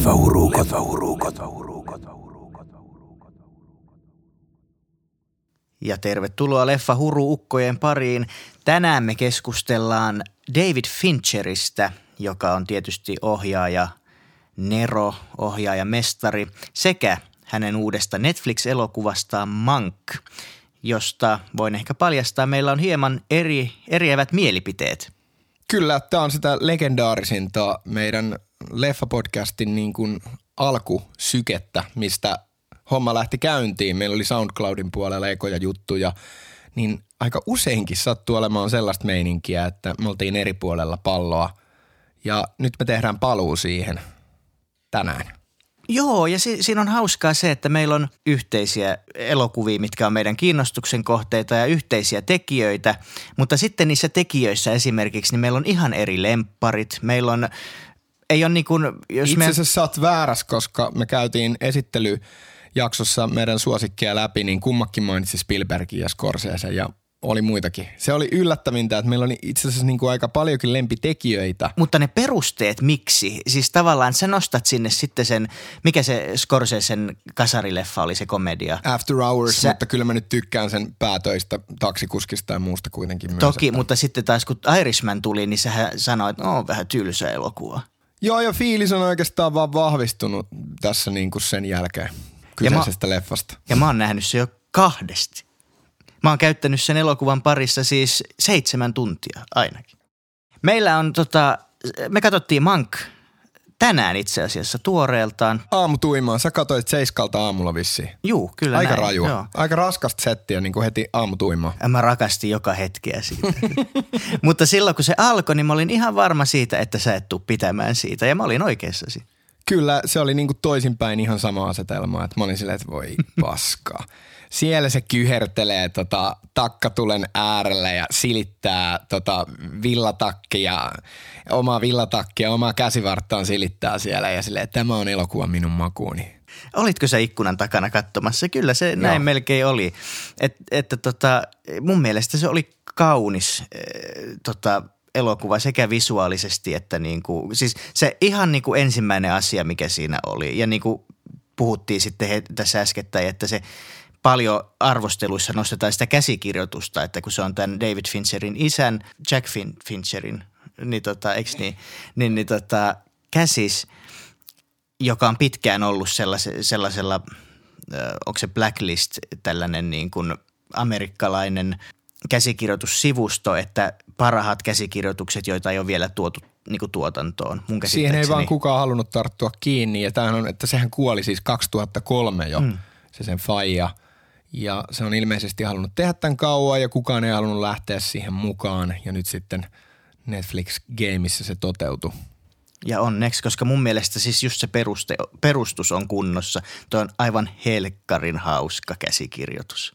Leffa Leffa Ja tervetuloa Leffa Huru-ukkojen pariin. Tänään me keskustellaan David Fincheristä, joka on tietysti ohjaaja Nero, ohjaaja mestari, sekä hänen uudesta Netflix-elokuvastaan Mank, josta voin ehkä paljastaa, meillä on hieman eri, eriävät mielipiteet. Kyllä, tämä on sitä legendaarisinta meidän leffapodcastin niin kuin alkusykettä, mistä homma lähti käyntiin. Meillä oli SoundCloudin puolella ekoja juttuja, niin aika useinkin sattuu olemaan sellaista meininkiä, että me oltiin eri puolella palloa ja nyt me tehdään paluu siihen tänään. Joo, ja si- siinä on hauskaa se, että meillä on yhteisiä elokuvia, mitkä on meidän kiinnostuksen kohteita ja yhteisiä tekijöitä, mutta sitten niissä tekijöissä esimerkiksi, niin meillä on ihan eri lempparit. Meillä on, ei ole niin kuin, jos Itse me... asiassa sä oot väärässä, koska me käytiin esittelyjaksossa meidän suosikkia läpi, niin kummakin mainitsi Spielbergin ja Scorsese ja oli muitakin. Se oli yllättävintä, että meillä oli itse asiassa niin kuin aika paljonkin lempitekijöitä. Mutta ne perusteet, miksi? Siis tavallaan sä nostat sinne sitten sen, mikä se Scorsesen kasarileffa oli se komedia? After Hours, Sä- Sä... mutta kyllä mä nyt tykkään sen päätöistä, taksikuskista ja muusta kuitenkin myös. Toki, että- mutta sitten taas kun Irishman tuli, niin sä sanoit, että no, on vähän tylsä elokuva. Joo, ja fiilis on oikeastaan vaan vahvistunut tässä niin kuin sen jälkeen kyseisestä mä... leffasta. Ja mä oon nähnyt se jo kahdesti. Mä oon käyttänyt sen elokuvan parissa siis seitsemän tuntia ainakin. Meillä on tota, me katsottiin Mank tänään itse asiassa tuoreeltaan. Aamutuimaa, sä katsoit seiskalta aamulla vissiin. Juu, kyllä Aika näin. rajua. Joo. Aika raskasta settiä niin kuin heti aamutuimaa. Ja Mä rakastin joka hetkeä siitä. Mutta silloin kun se alkoi, niin mä olin ihan varma siitä, että sä et tuu pitämään siitä. Ja mä olin oikeassasi. Kyllä se oli niin kuin toisinpäin ihan sama asetelma, että mä olin silleen, että voi paskaa. Siellä se kyhertelee tota, takkatulen äärellä ja silittää tota, villatakkia, omaa villatakkia, omaa käsivarttaan silittää siellä ja silleen, että tämä on elokuva minun makuuni. Olitko sä ikkunan takana katsomassa? Kyllä se näin Joo. melkein oli. Et, että tota, mun mielestä se oli kaunis äh, tota, elokuva sekä visuaalisesti että niinku, siis se ihan niinku ensimmäinen asia, mikä siinä oli. Ja niinku puhuttiin sitten he, tässä äskettäin, että se paljon arvosteluissa nostetaan sitä käsikirjoitusta, että kun se on tämän David Fincherin isän, Jack fin- Fincherin, niin tota, eikö niin, niin, niin tota, käsis, joka on pitkään ollut sellaisella, sellaisella onko se Blacklist, tällainen niin kuin amerikkalainen käsikirjoitussivusto, että parhaat käsikirjoitukset, joita ei ole vielä tuotu niin kuin tuotantoon. Mun Siihen ei vaan kukaan halunnut tarttua kiinni ja tämähän on, että sehän kuoli siis 2003 jo, mm. se sen faija. Ja se on ilmeisesti halunnut tehdä tämän kauan ja kukaan ei halunnut lähteä siihen mukaan ja nyt sitten Netflix-gameissa se toteutui. Ja onneksi, koska mun mielestä siis just se peruste, perustus on kunnossa. Tuo on aivan helkkarin hauska käsikirjoitus.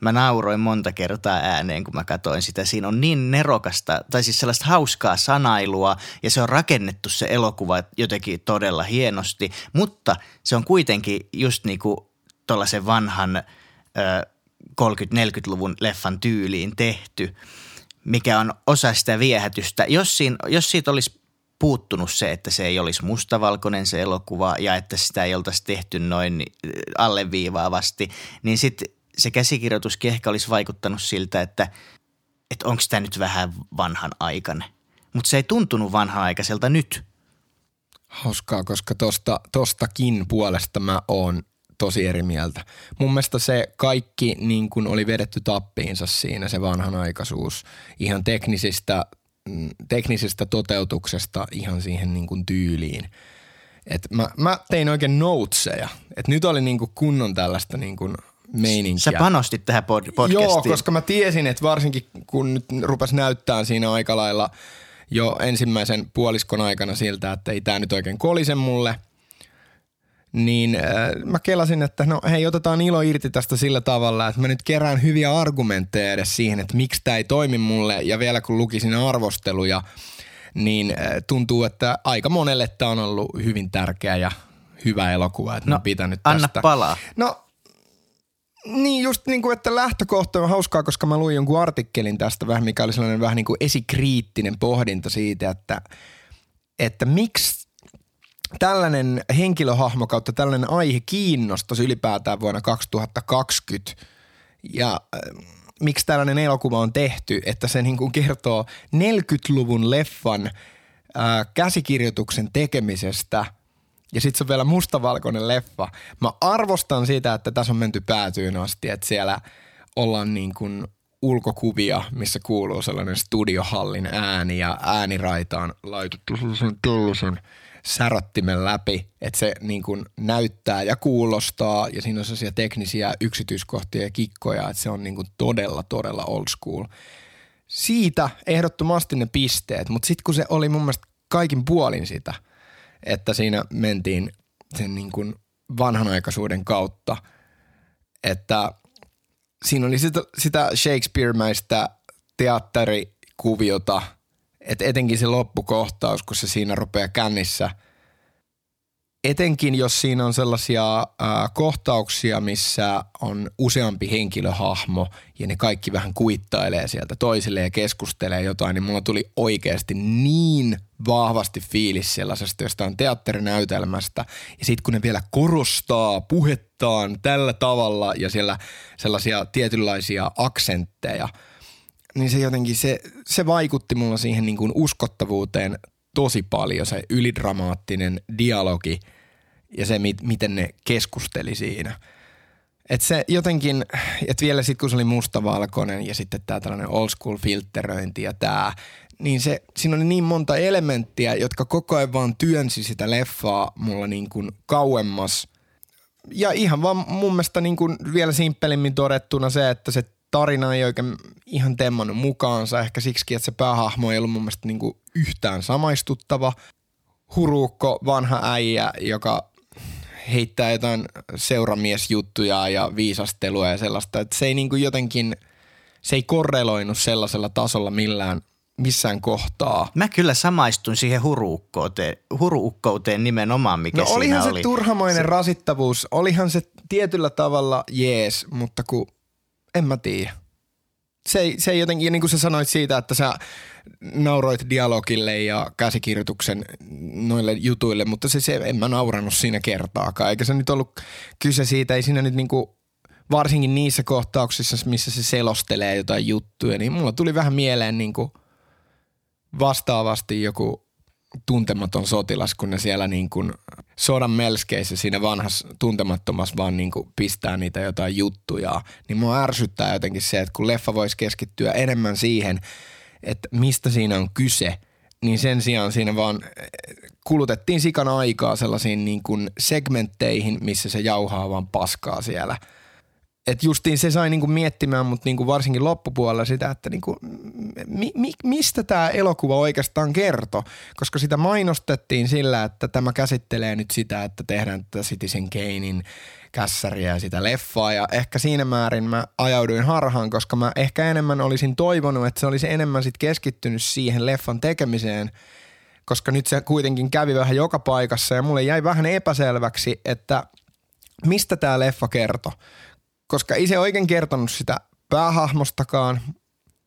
Mä nauroin monta kertaa ääneen, kun mä katsoin sitä. Siinä on niin nerokasta, tai siis sellaista hauskaa sanailua, ja se on rakennettu se elokuva jotenkin todella hienosti, mutta se on kuitenkin just niinku tuollaisen vanhan 30-40-luvun leffan tyyliin tehty, mikä on osa sitä viehätystä. Jos, siinä, jos siitä olisi puuttunut se, että se ei olisi mustavalkoinen se elokuva ja että sitä ei oltaisi tehty noin alleviivaavasti, niin sitten se käsikirjoituskin ehkä olisi vaikuttanut siltä, että, että onko tämä nyt vähän vanhan aikainen. Mutta se ei tuntunut vanha-aikaiselta nyt. Hauskaa, koska tosta, tostakin puolesta mä oon tosi eri mieltä. Mun mielestä se kaikki niin kuin oli vedetty tappiinsa siinä, se vanhanaikaisuus ihan teknisistä, mm, teknisestä toteutuksesta ihan siihen niin kuin tyyliin. Et mä, mä tein oikein noteseja, että nyt oli niin kuin kunnon tällaista niin kuin meininkiä. Sä panostit tähän pod- podcastiin. Joo, koska mä tiesin, että varsinkin kun nyt rupes näyttää siinä aika lailla jo ensimmäisen puoliskon aikana siltä, että ei tämä nyt oikein kolise mulle, niin äh, mä kelasin, että no hei, otetaan ilo irti tästä sillä tavalla, että mä nyt kerään hyviä argumentteja edes siihen, että miksi tämä ei toimi mulle ja vielä kun lukisin arvosteluja, niin äh, tuntuu, että aika monelle tämä on ollut hyvin tärkeä ja hyvä elokuva, että no, mä pitänyt anna tästä. palaa. No niin just niin kuin, että lähtökohta on hauskaa, koska mä luin jonkun artikkelin tästä vähän, mikä oli sellainen vähän niin kuin esikriittinen pohdinta siitä, että, että miksi tällainen henkilöhahmo kautta tällainen aihe kiinnostaisi ylipäätään vuonna 2020 ja äh, miksi tällainen elokuva on tehty, että se niin kuin kertoo 40-luvun leffan äh, käsikirjoituksen tekemisestä ja sitten se on vielä mustavalkoinen leffa. Mä arvostan sitä, että tässä on menty päätyyn asti, että siellä ollaan niin kuin ulkokuvia, missä kuuluu sellainen studiohallin ääni ja ääniraita on laitettu sellaisen tällaisen särottimen läpi, että se niin kuin näyttää ja kuulostaa ja siinä on sellaisia teknisiä yksityiskohtia ja kikkoja, että se on niin kuin todella, todella old school. Siitä ehdottomasti ne pisteet, mutta sitten kun se oli mun mielestä kaikin puolin sitä, että siinä mentiin sen niin kuin vanhanaikaisuuden kautta, että siinä oli sitä, sitä Shakespeare-mäistä teatterikuviota, että etenkin se loppukohtaus, kun se siinä rupeaa kännissä – etenkin jos siinä on sellaisia äh, kohtauksia, missä on useampi henkilöhahmo ja ne kaikki vähän kuittailee sieltä toisille ja keskustelee jotain, niin mulla tuli oikeasti niin vahvasti fiilis sellaisesta jostain teatterinäytelmästä. Ja sitten kun ne vielä korostaa puhettaan tällä tavalla ja siellä sellaisia tietynlaisia aksentteja, niin se jotenkin, se, se vaikutti mulla siihen niin kuin uskottavuuteen tosi paljon se ylidramaattinen dialogi ja se, mit, miten ne keskusteli siinä. Että se jotenkin, että vielä sitten kun se oli mustavalkoinen ja sitten tämä tällainen old school filteröinti ja tämä, niin se, siinä oli niin monta elementtiä, jotka koko ajan vaan työnsi sitä leffaa mulla niin kuin kauemmas. Ja ihan vaan mun mielestä niin kuin vielä simppelimmin todettuna se, että se tarina ei oikein ihan temmannut mukaansa. Ehkä siksi, että se päähahmo ei ollut mun mielestä niin kuin yhtään samaistuttava. Huruukko, vanha äijä, joka heittää jotain seuramiesjuttuja ja viisastelua ja sellaista. Että se ei niin kuin jotenkin, se ei korreloinut sellaisella tasolla millään missään kohtaa. Mä kyllä samaistun siihen huruukkouteen, huruukkouteen nimenomaan, mikä no, siinä olihan oli. se turhamoinen se... rasittavuus, olihan se tietyllä tavalla jees, mutta kun en mä tiedä. Se se ei jotenkin, niin kuin sä sanoit siitä, että sä nauroit dialogille ja käsikirjoituksen noille jutuille, mutta se, se en mä naurannut siinä kertaakaan. Eikä se nyt ollut kyse siitä, ei siinä nyt niinku, varsinkin niissä kohtauksissa, missä se selostelee jotain juttuja, niin mulla tuli vähän mieleen niinku vastaavasti joku tuntematon sotilas, kun ne siellä niin kuin sodan melskeissä siinä vanhassa tuntemattomassa vaan niin kuin pistää niitä jotain juttuja. Niin mua ärsyttää jotenkin se, että kun leffa voisi keskittyä enemmän siihen, että mistä siinä on kyse, niin sen sijaan siinä vaan eh, kulutettiin sikan aikaa sellaisiin niin kuin segmentteihin, missä se jauhaa vaan paskaa siellä. Et justiin se sai niinku miettimään, mutta niinku varsinkin loppupuolella sitä, että niinku, mi, mi, mistä tämä elokuva oikeastaan kertoo. Koska sitä mainostettiin sillä, että tämä käsittelee nyt sitä, että tehdään tätä Citizen Kanein kässäriä ja sitä leffaa ja ehkä siinä määrin mä ajauduin harhaan, koska mä ehkä enemmän olisin toivonut, että se olisi enemmän sit keskittynyt siihen leffan tekemiseen, koska nyt se kuitenkin kävi vähän joka paikassa ja mulle jäi vähän epäselväksi, että mistä tämä leffa kertoo. Koska ei se oikein kertonut sitä päähahmostakaan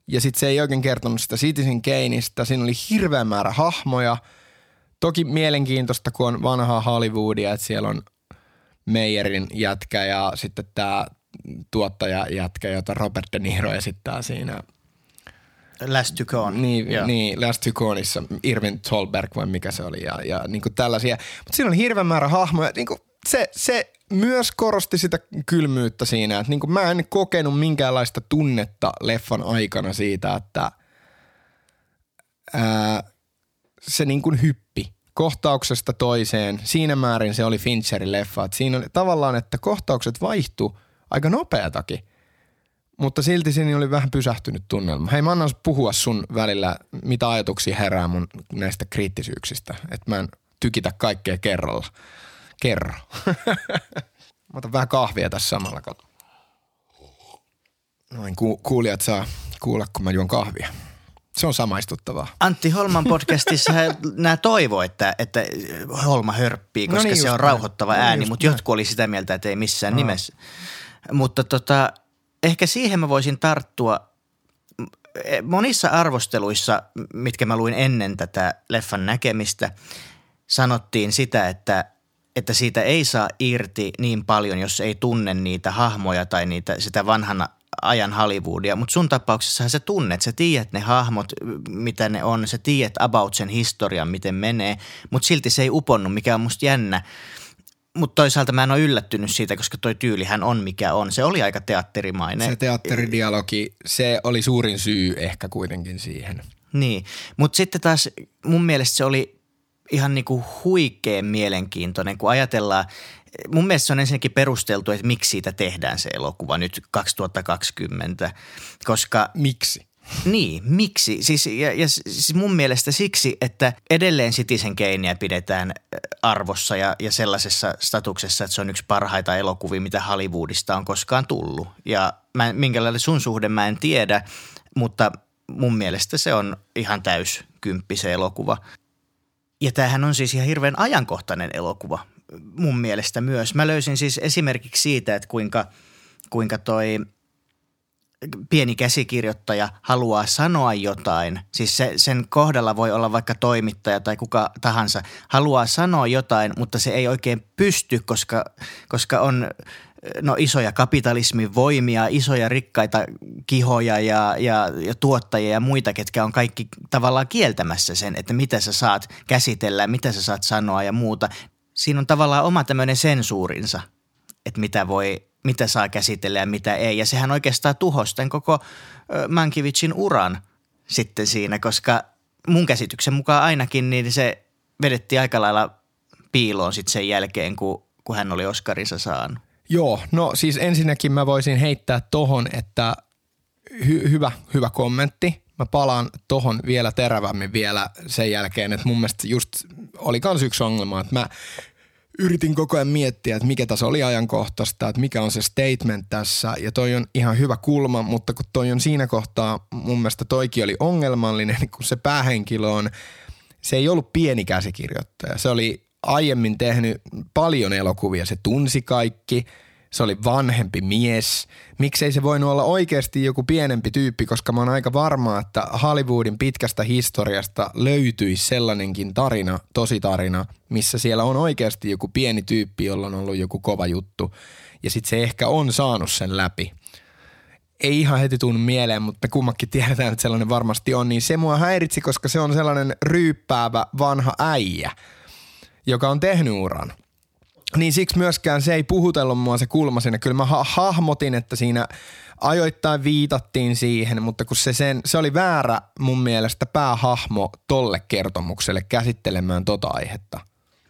ja sitten se ei oikein kertonut sitä Citizen Kaneista. Siinä oli hirveä määrä hahmoja. Toki mielenkiintoista, kun on vanhaa Hollywoodia, että siellä on Meijerin jätkä ja sitten tämä tuottaja jätkä, jota Robert De Niro esittää siinä. Last to Con. Niin, niin Last to Conissa, Irvin Tolberg vai mikä se oli ja, ja niin kuin tällaisia. Mutta siinä on hirveän määrä hahmoja. Niin kuin se, se myös korosti sitä kylmyyttä siinä, että niin mä en kokenut minkäänlaista tunnetta leffan aikana siitä, että ää, se niin kuin hyppi kohtauksesta toiseen. Siinä määrin se oli Fincherin leffa. Että siinä oli tavallaan, että kohtaukset vaihtu aika nopeatakin. Mutta silti siinä oli vähän pysähtynyt tunnelma. Hei, mä annan puhua sun välillä, mitä ajatuksia herää mun näistä kriittisyyksistä. Että mä en tykitä kaikkea kerralla. Kerro. mä otan vähän kahvia tässä samalla. Noin, ku- kuulijat saa kuulla, kun mä juon kahvia. Se on samaistuttavaa. Antti Holman podcastissa nämä toivoo, että, että Holma hörppii, koska no niin, se on rauhoittava näin. ääni, no mutta jotkut oli sitä mieltä, että ei missään no. nimessä. Mutta tota, ehkä siihen mä voisin tarttua monissa arvosteluissa, mitkä mä luin ennen tätä leffan näkemistä, sanottiin sitä, että, että siitä ei saa irti niin paljon, jos ei tunne niitä hahmoja tai niitä, sitä vanhan ajan Hollywoodia, mutta sun tapauksessahan sä tunnet, sä tiedät ne hahmot, mitä ne on, sä tiedät about sen historian, miten menee, mutta silti se ei uponnut, mikä on musta jännä. Mutta toisaalta mä en ole yllättynyt siitä, koska toi tyylihän on mikä on. Se oli aika teatterimainen. Se teatteridialogi, se oli suurin syy ehkä kuitenkin siihen. Niin, mutta sitten taas mun mielestä se oli ihan niinku huikeen mielenkiintoinen, kun ajatellaan, mun mielestä se on ensinnäkin perusteltu, että miksi siitä tehdään se elokuva nyt 2020, koska... Miksi? Niin, miksi? Siis, ja, ja siis mun mielestä siksi, että edelleen Citizen Kanea pidetään arvossa ja, ja sellaisessa statuksessa, että se on yksi parhaita elokuvia, mitä Hollywoodista on koskaan tullut. Ja mä, minkälainen sun suhde mä en tiedä, mutta mun mielestä se on ihan täys kymppi se elokuva. Ja tämähän on siis ihan hirveän ajankohtainen elokuva mun mielestä myös. Mä löysin siis esimerkiksi siitä, että kuinka, kuinka toi pieni käsikirjoittaja haluaa sanoa jotain, siis se, sen kohdalla voi olla vaikka toimittaja tai kuka tahansa, haluaa sanoa jotain, mutta se ei oikein pysty, koska, koska on no, isoja kapitalismin voimia, isoja rikkaita kihoja ja, ja, ja tuottajia ja muita, ketkä on kaikki tavallaan kieltämässä sen, että mitä sä saat käsitellä, mitä sä saat sanoa ja muuta. Siinä on tavallaan oma tämmöinen sensuurinsa, että mitä voi, mitä saa käsitellä ja mitä ei. Ja sehän oikeastaan tuhosi tämän koko Mankivicin uran sitten siinä, koska mun käsityksen mukaan ainakin niin se vedettiin aika lailla piiloon sitten sen jälkeen, kun, kun hän oli Oscarinsa saanut. Joo, no siis ensinnäkin mä voisin heittää tohon, että hy- hyvä, hyvä kommentti. Mä palaan tohon vielä terävämmin vielä sen jälkeen, että mun mielestä just oli kans yksi ongelma, että mä yritin koko ajan miettiä, että mikä tässä oli ajankohtaista, että mikä on se statement tässä. Ja toi on ihan hyvä kulma, mutta kun toi on siinä kohtaa, mun mielestä toikin oli ongelmallinen, kun se päähenkilö on, se ei ollut pieni käsikirjoittaja. Se oli aiemmin tehnyt paljon elokuvia, se tunsi kaikki, se oli vanhempi mies. Miksei se voinut olla oikeasti joku pienempi tyyppi, koska mä oon aika varma, että Hollywoodin pitkästä historiasta löytyisi sellainenkin tarina, tosi tarina, missä siellä on oikeasti joku pieni tyyppi, jolla on ollut joku kova juttu. Ja sitten se ehkä on saanut sen läpi ei ihan heti tunnu mieleen, mutta me kummakin tiedetään, että sellainen varmasti on, niin se mua häiritsi, koska se on sellainen ryyppäävä vanha äijä – joka on tehnyt uran. Niin siksi myöskään se ei puhutellut mua se kulma sinne. Kyllä mä ha- hahmotin, että siinä ajoittain viitattiin siihen, mutta kun se, sen, se oli väärä mun mielestä päähahmo tolle kertomukselle käsittelemään tota aihetta –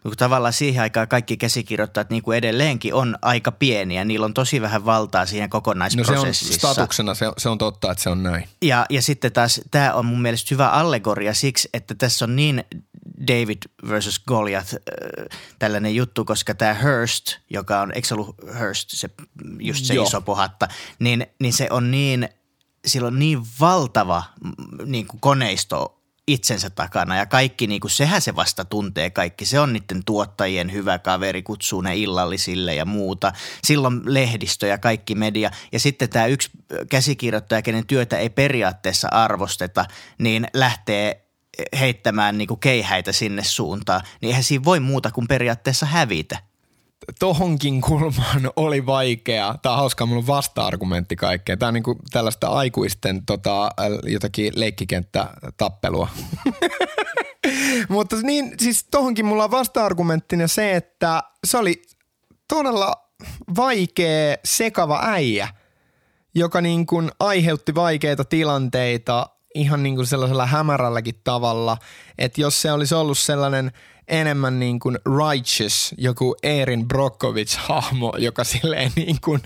kun tavallaan siihen aikaan kaikki käsikirjoittajat niin kuin edelleenkin on aika pieniä. Niillä on tosi vähän valtaa siinä kokonaisprosessissa. No se on statuksena, se on, se on totta, että se on näin. Ja, ja sitten taas tämä on mun mielestä hyvä allegoria siksi, että tässä on niin David versus Goliath äh, tällainen juttu, koska tämä Hearst, joka on, eikö se ollut Hearst, se, just se Joo. iso pohatta, niin, niin se on niin, sillä on niin valtava niin kuin koneisto itsensä takana ja kaikki, niin kuin sehän se vasta tuntee kaikki. Se on niiden tuottajien hyvä kaveri, kutsuu ne illallisille ja muuta. Silloin lehdistö ja kaikki media. Ja sitten tämä yksi käsikirjoittaja, kenen työtä ei periaatteessa arvosteta, niin lähtee heittämään niin kuin keihäitä sinne suuntaan, niin eihän siinä voi muuta kuin periaatteessa hävitä. Tohonkin kulmaan oli vaikea. Tämä on hauska, mulla on vasta-argumentti kaikkeen. Tämä on niin kuin tällaista aikuisten tota, jotakin leikkikenttä-tappelua. Mutta niin, siis tohonkin mulla on vasta-argumenttina se, että se oli todella vaikea, sekava äijä, joka niin kuin aiheutti vaikeita tilanteita ihan niin kuin sellaisella hämärälläkin tavalla, että jos se olisi ollut sellainen enemmän niin kuin righteous, joku Erin Brockovich-hahmo, joka silleen niin kuin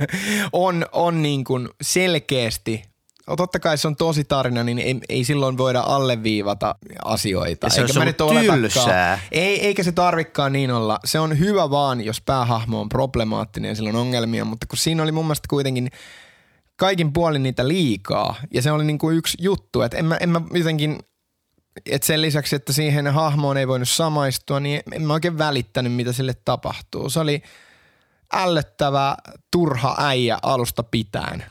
on, on niin kuin selkeästi totta kai se on tosi tarina, niin ei, ei silloin voida alleviivata asioita. Ja se eikä on tylsää. Ei, eikä se tarvikkaan niin olla. Se on hyvä vaan, jos päähahmo on problemaattinen ja sillä on ongelmia, mutta kun siinä oli mun mielestä kuitenkin – kaikin puolin niitä liikaa. Ja se oli niin kuin yksi juttu, että en mä, en mä jotenkin, että sen lisäksi, että siihen hahmoon ei voinut samaistua, niin en mä oikein välittänyt, mitä sille tapahtuu. Se oli ällöttävä, turha äijä alusta pitäen.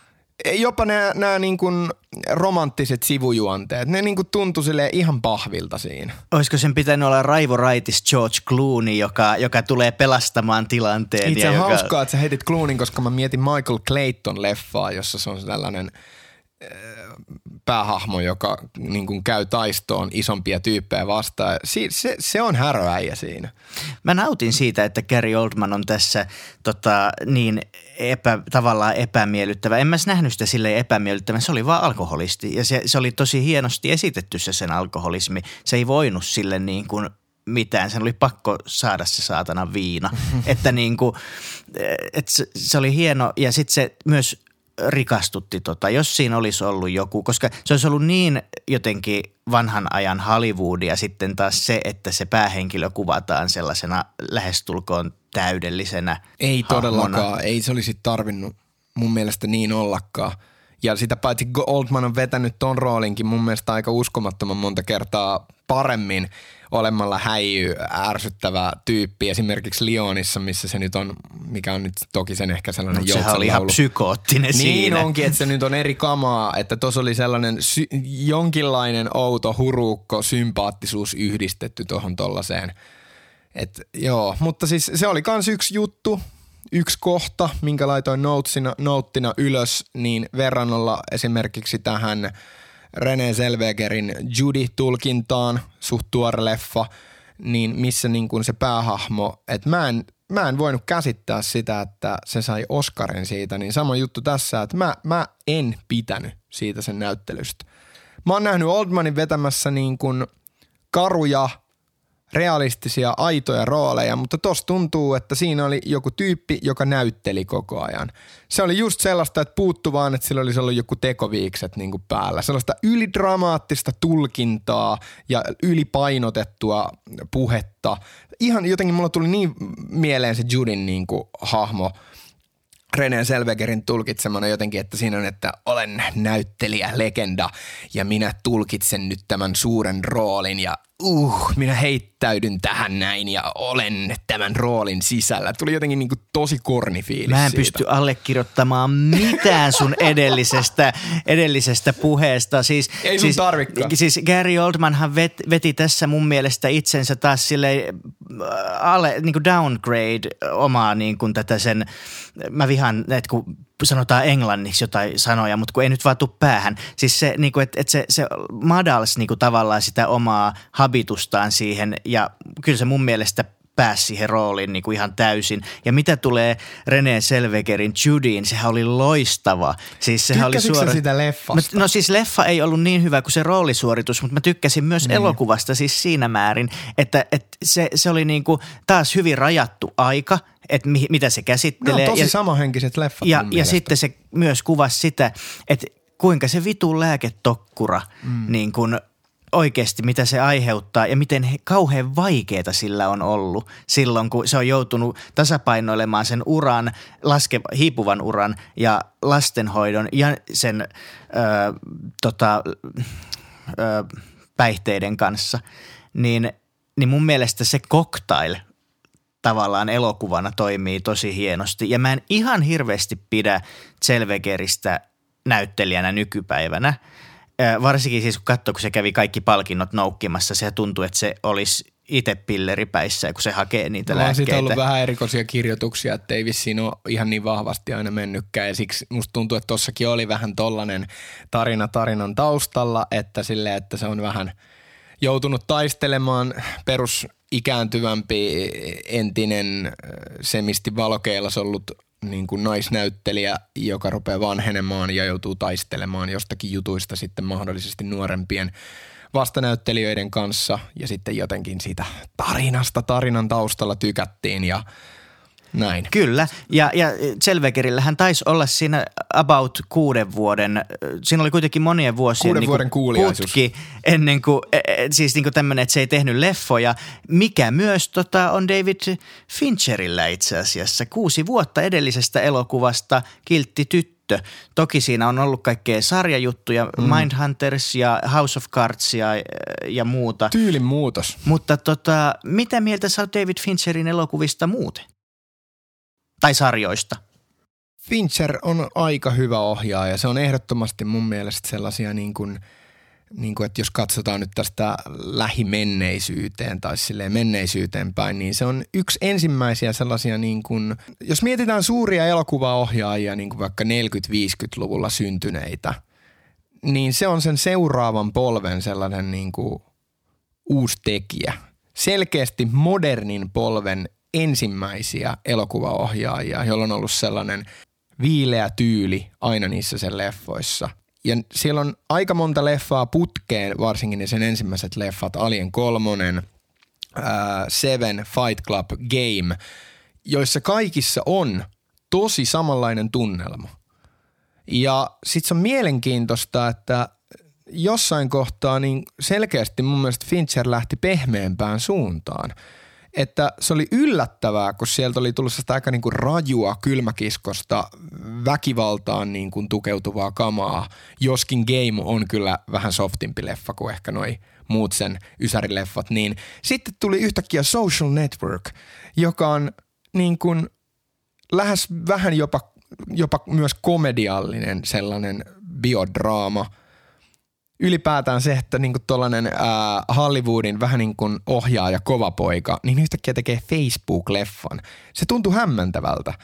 Jopa nämä niin kuin romanttiset sivujuonteet, ne niin kuin tuntui sille ihan pahvilta siinä. Olisiko sen pitänyt olla Raivo Raitis George Clooney, joka, joka tulee pelastamaan tilanteen? Itse on joka... hauskaa, että sä heitit Clooneyn, koska mä mietin Michael Clayton leffaa, jossa se on sellainen päähahmo, joka niin kuin käy taistoon isompia tyyppejä vastaan. Si- se, se on häröäjä siinä. Mä nautin siitä, että Gary Oldman on tässä tota, niin epä, tavallaan epämiellyttävä. En mä nähnyt sitä silleen epämiellyttävän, se oli vaan alkoholisti. Ja se, se oli tosi hienosti esitetty se sen alkoholismi. Se ei voinut sille niin kuin mitään. Sen oli pakko saada se saatana viina. että niin kuin, et se, se oli hieno ja sitten se myös rikastutti tota, jos siinä olisi ollut joku, koska se olisi ollut niin jotenkin vanhan ajan Hollywoodia sitten taas se, että se päähenkilö kuvataan sellaisena lähestulkoon täydellisenä Ei todellakaan, ei se olisi tarvinnut mun mielestä niin ollakaan. Ja sitä paitsi Oldman on vetänyt ton roolinkin mun mielestä aika uskomattoman monta kertaa paremmin olemalla häijy, ärsyttävä tyyppi. Esimerkiksi Lionissa, missä se nyt on, mikä on nyt toki sen ehkä sellainen no, Sehän oli ihan psykoottinen niin siinä. onkin, että se nyt on eri kamaa, että tuossa oli sellainen sy- jonkinlainen outo huruukko, sympaattisuus yhdistetty tuohon tollaiseen. Et, joo, mutta siis se oli kans yksi juttu, yksi kohta, minkä laitoin notesina, nouttina ylös, niin verrannolla esimerkiksi tähän René Selvegerin Judy-tulkintaan, suht tuore leffa, niin missä niin kuin se päähahmo, että mä en, mä en voinut käsittää sitä, että se sai Oscarin siitä, niin sama juttu tässä, että mä, mä en pitänyt siitä sen näyttelystä. Mä oon nähnyt Oldmanin vetämässä niin kuin karuja – realistisia, aitoja rooleja, mutta tossa tuntuu, että siinä oli joku tyyppi, joka näytteli koko ajan. Se oli just sellaista, että puuttu vaan, että sillä olisi ollut joku tekoviikset niin kuin päällä. Sellaista ylidramaattista tulkintaa ja ylipainotettua puhetta. Ihan jotenkin mulla tuli niin mieleen se Judin niin kuin hahmo – René Selvegerin tulkitsemana jotenkin, että siinä on, että olen näyttelijä, legenda ja minä tulkitsen nyt tämän suuren roolin ja uh, minä heittäydyn tähän näin ja olen tämän roolin sisällä. Tuli jotenkin niin kuin tosi korni fiilis Mä en siitä. pysty allekirjoittamaan mitään sun edellisestä, edellisestä puheesta. Siis, Ei sun siis, tarvikaan. Siis Gary Oldmanhan vet, veti tässä mun mielestä itsensä taas sille äh, alle, niin kuin downgrade omaa niin kuin tätä sen, mä vihaan että kun sanotaan englanniksi jotain sanoja, mutta kun ei nyt vaan tuu päähän. Siis se, niin kuin, että, että se, se madals niin kuin tavallaan sitä omaa habitustaan siihen ja kyllä se mun mielestä pääsi siihen rooliin niin kuin ihan täysin. Ja mitä tulee René Selvegerin Judyin, sehän oli loistava. Siis sehän oli suora... sitä leffasta? No siis leffa ei ollut niin hyvä kuin se roolisuoritus, mutta mä tykkäsin myös niin. elokuvasta siis siinä määrin, että, että se, se oli niin kuin taas hyvin rajattu aika, että mi, mitä se käsittelee. Ne on tosi ja, samanhenkiset leffat Ja, ja sitten se myös kuvasi sitä, että kuinka se vitun lääketokkura mm. niin kuin oikeasti, mitä se aiheuttaa ja miten he, kauhean vaikeaa sillä on ollut silloin, kun se on joutunut tasapainoilemaan sen uran, laske, hiipuvan uran ja lastenhoidon ja sen ö, tota, ö, päihteiden kanssa. Niin, niin mun mielestä se cocktail tavallaan elokuvana toimii tosi hienosti. Ja mä en ihan hirveästi pidä Selvegeristä näyttelijänä nykypäivänä – varsinkin siis kun katsoo, kun se kävi kaikki palkinnot noukkimassa, se tuntui, että se olisi itse pilleripäissä, kun se hakee niitä no, lääkkeitä. On ollut vähän erikoisia kirjoituksia, että ei vissiin ole ihan niin vahvasti aina mennytkään. Ja siksi musta tuntuu, että tossakin oli vähän tollainen tarina tarinan taustalla, että sille, että se on vähän joutunut taistelemaan perus ikääntyvämpi entinen semisti valokeilas ollut niin kuin naisnäyttelijä, joka rupeaa vanhenemaan ja joutuu taistelemaan jostakin jutuista sitten mahdollisesti nuorempien vastanäyttelijöiden kanssa. Ja sitten jotenkin siitä tarinasta tarinan taustalla tykättiin ja näin. Kyllä, ja, ja Selvegerillähän taisi olla siinä about kuuden vuoden, siinä oli kuitenkin monien vuosien kuuden niin vuoden putki ennen kuin, e, e, siis niin kuin tämmöinen, että se ei tehnyt leffoja, mikä myös tota, on David Fincherillä itse asiassa. Kuusi vuotta edellisestä elokuvasta Kiltti tyttö. Toki siinä on ollut kaikkea sarjajuttuja, mm. Mindhunters ja House of Cards ja, ja muuta. Tyylin muutos. Mutta tota, mitä mieltä sä oot David Fincherin elokuvista muuten? Tai sarjoista? Fincher on aika hyvä ohjaaja. Se on ehdottomasti mun mielestä sellaisia niin kuin, niin kuin, että jos katsotaan nyt tästä lähimenneisyyteen tai silleen menneisyyteen päin, niin se on yksi ensimmäisiä sellaisia niin kuin, jos mietitään suuria elokuvaohjaajia niin kuin vaikka 40-50-luvulla syntyneitä, niin se on sen seuraavan polven sellainen niin kuin uusi tekijä. Selkeästi modernin polven ensimmäisiä elokuvaohjaajia, jolla on ollut sellainen viileä tyyli aina niissä sen leffoissa. Ja siellä on aika monta leffaa putkeen, varsinkin ne sen ensimmäiset leffat, Alien kolmonen, ää, Seven, Fight Club, Game, joissa kaikissa on tosi samanlainen tunnelma. Ja sitten se on mielenkiintoista, että jossain kohtaa niin selkeästi mun mielestä Fincher lähti pehmeämpään suuntaan – että se oli yllättävää, kun sieltä oli tullut sitä aika niin kuin rajua kylmäkiskosta väkivaltaan niin kuin tukeutuvaa kamaa, joskin Game on kyllä vähän softimpi leffa kuin ehkä noi muut sen ysärileffat, niin sitten tuli yhtäkkiä Social Network, joka on niin kuin lähes vähän jopa, jopa myös komediallinen sellainen biodraama – ylipäätään se, että niinku tuollainen äh, Hollywoodin vähän niin kuin ohjaaja kova poika, niin yhtäkkiä tekee Facebook-leffan. Se tuntui hämmentävältä.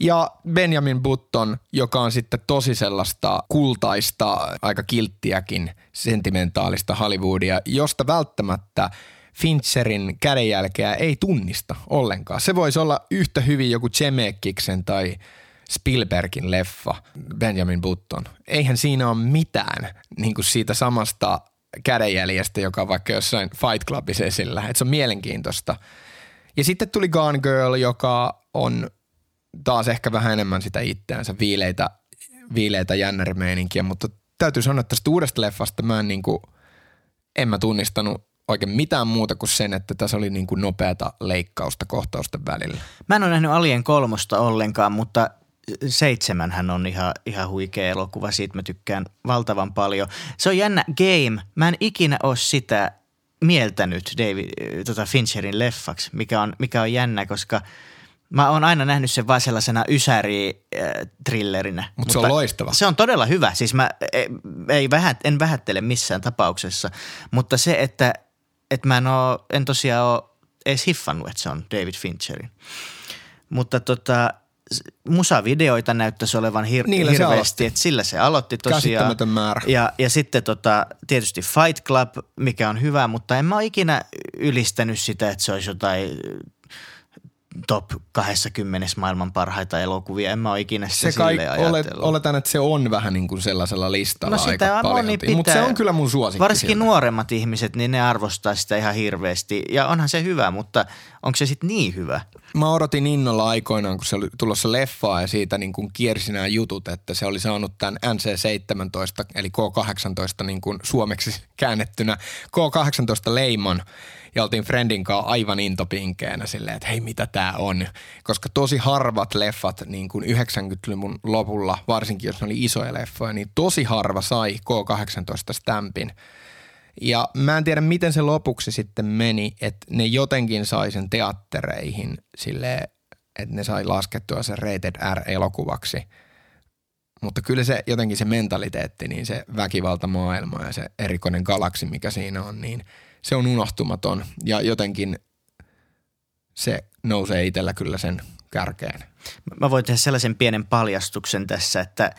Ja Benjamin Button, joka on sitten tosi sellaista kultaista, aika kilttiäkin, sentimentaalista Hollywoodia, josta välttämättä Fincherin kädenjälkeä ei tunnista ollenkaan. Se voisi olla yhtä hyvin joku Chemekiksen tai Spielbergin leffa, Benjamin Button. Eihän siinä ole mitään niin kuin siitä samasta kädenjäljestä, joka on vaikka jossain Fight Clubissa esillä. Että se on mielenkiintoista. Ja sitten tuli Gone Girl, joka on taas ehkä vähän enemmän sitä itseänsä, viileitä, viileitä jännärimeininkiä, mutta täytyy sanoa, että tästä uudesta leffasta mä en, niin kuin, en mä tunnistanut oikein mitään muuta kuin sen, että tässä oli niin kuin nopeata leikkausta kohtausten välillä. Mä en ole nähnyt Alien kolmosta ollenkaan, mutta seitsemänhän on ihan, ihan huikea elokuva, siitä mä tykkään valtavan paljon. Se on jännä game, mä en ikinä ole sitä mieltänyt David, tota Fincherin leffaksi, mikä on, mikä on jännä, koska mä oon aina nähnyt sen vain sellaisena ysäri-trillerinä. Mut mutta se on loistava. Se on todella hyvä, siis mä ei, ei vähät, en vähättele missään tapauksessa, mutta se, että, että mä en, oo, en tosiaan ole edes hiffannut, että se on David Fincherin. Mutta tota, musavideoita näyttäisi olevan hir- Niillä hirveästi, että sillä se aloitti tosiaan. määrä. Ja, ja sitten tota, tietysti Fight Club, mikä on hyvä, mutta en mä ole ikinä ylistänyt sitä, että se olisi jotain top 20 maailman parhaita elokuvia. En mä ole ikinä sitä se kai, olet, oletan, että se on vähän niin kuin sellaisella listalla no sitä aika paljon. Mutta se on kyllä mun suosikki. Varsinkin siltä. nuoremmat ihmiset, niin ne arvostaa sitä ihan hirveästi. Ja onhan se hyvä, mutta onko se sitten niin hyvä? Mä odotin innolla aikoinaan, kun se oli tulossa leffaa ja siitä niin kuin kiersi nämä jutut, että se oli saanut tämän NC-17 eli K-18 niin kuin suomeksi käännettynä K-18 leiman – ja oltiin Friendin kanssa aivan intopinkeenä silleen, että hei mitä tää on. Koska tosi harvat leffat niin kuin 90-luvun lopulla, varsinkin jos ne oli isoja leffoja, niin tosi harva sai K18 stampin. Ja mä en tiedä, miten se lopuksi sitten meni, että ne jotenkin sai sen teattereihin silleen, että ne sai laskettua sen Rated R-elokuvaksi. Mutta kyllä se jotenkin se mentaliteetti, niin se väkivaltamaailma ja se erikoinen galaksi, mikä siinä on, niin – se on unohtumaton ja jotenkin se nousee itsellä kyllä sen kärkeen. Mä voin tehdä sellaisen pienen paljastuksen tässä, että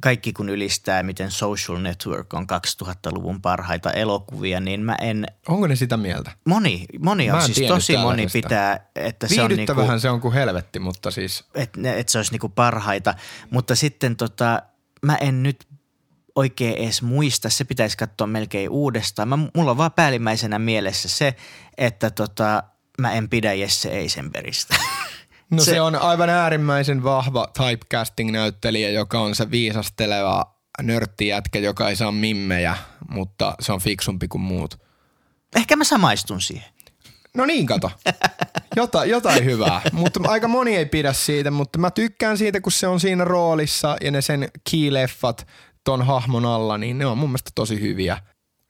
kaikki kun ylistää, miten Social Network on 2000-luvun parhaita elokuvia, niin mä en... Onko ne sitä mieltä? Moni, moni on siis tosi moni pitää, että se on niinku, se on kuin helvetti, mutta siis... Että et se olisi niinku parhaita, mutta sitten tota, mä en nyt oikein edes muista. Se pitäisi katsoa melkein uudestaan. Mä, mulla on vaan päällimmäisenä mielessä se, että tota, mä en pidä Jesse Eisenbergistä. No se, se on aivan äärimmäisen vahva typecasting-näyttelijä, joka on se viisasteleva nörttijätkä, joka ei saa mimmejä, mutta se on fiksumpi kuin muut. Ehkä mä samaistun siihen. No niin, kato. Jota, jotain hyvää. Mutta aika moni ei pidä siitä, mutta mä tykkään siitä, kun se on siinä roolissa ja ne sen key-leffat ton hahmon alla, niin ne on mun mielestä tosi hyviä.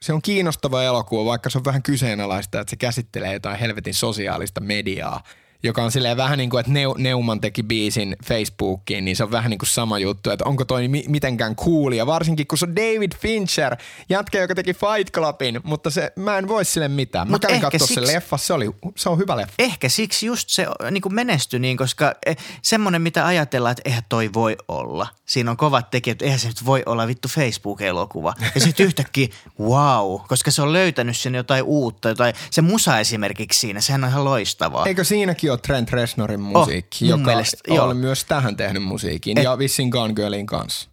Se on kiinnostava elokuva, vaikka se on vähän kyseenalaista, että se käsittelee jotain helvetin sosiaalista mediaa, joka on silleen vähän niin kuin, että Neu- Neuman teki biisin Facebookiin, niin se on vähän niin kuin sama juttu, että onko toi mi- mitenkään cool. Ja varsinkin, kun se on David Fincher, jätkä, joka teki Fight Clubin, mutta se, mä en voi sille mitään. Mä Mut kävin katsoa siksi- se leffa, se, oli, se on hyvä leffa. Ehkä siksi just se niin kuin menestyi niin, koska eh, semmoinen, mitä ajatellaan, että eihän toi voi olla. Siinä on kovat tekijät, eihän se nyt voi olla vittu Facebook-elokuva. Ja sitten yhtäkkiä, wow, koska se on löytänyt sinne jotain uutta, jotain, se musa esimerkiksi siinä, sehän on ihan loistavaa. Eikö siinäkin ole Trent Reznorin musiikki, mun joka mielestä, on joo. myös tähän tehnyt musiikin Et- ja Vissin Gone Girlin kanssa.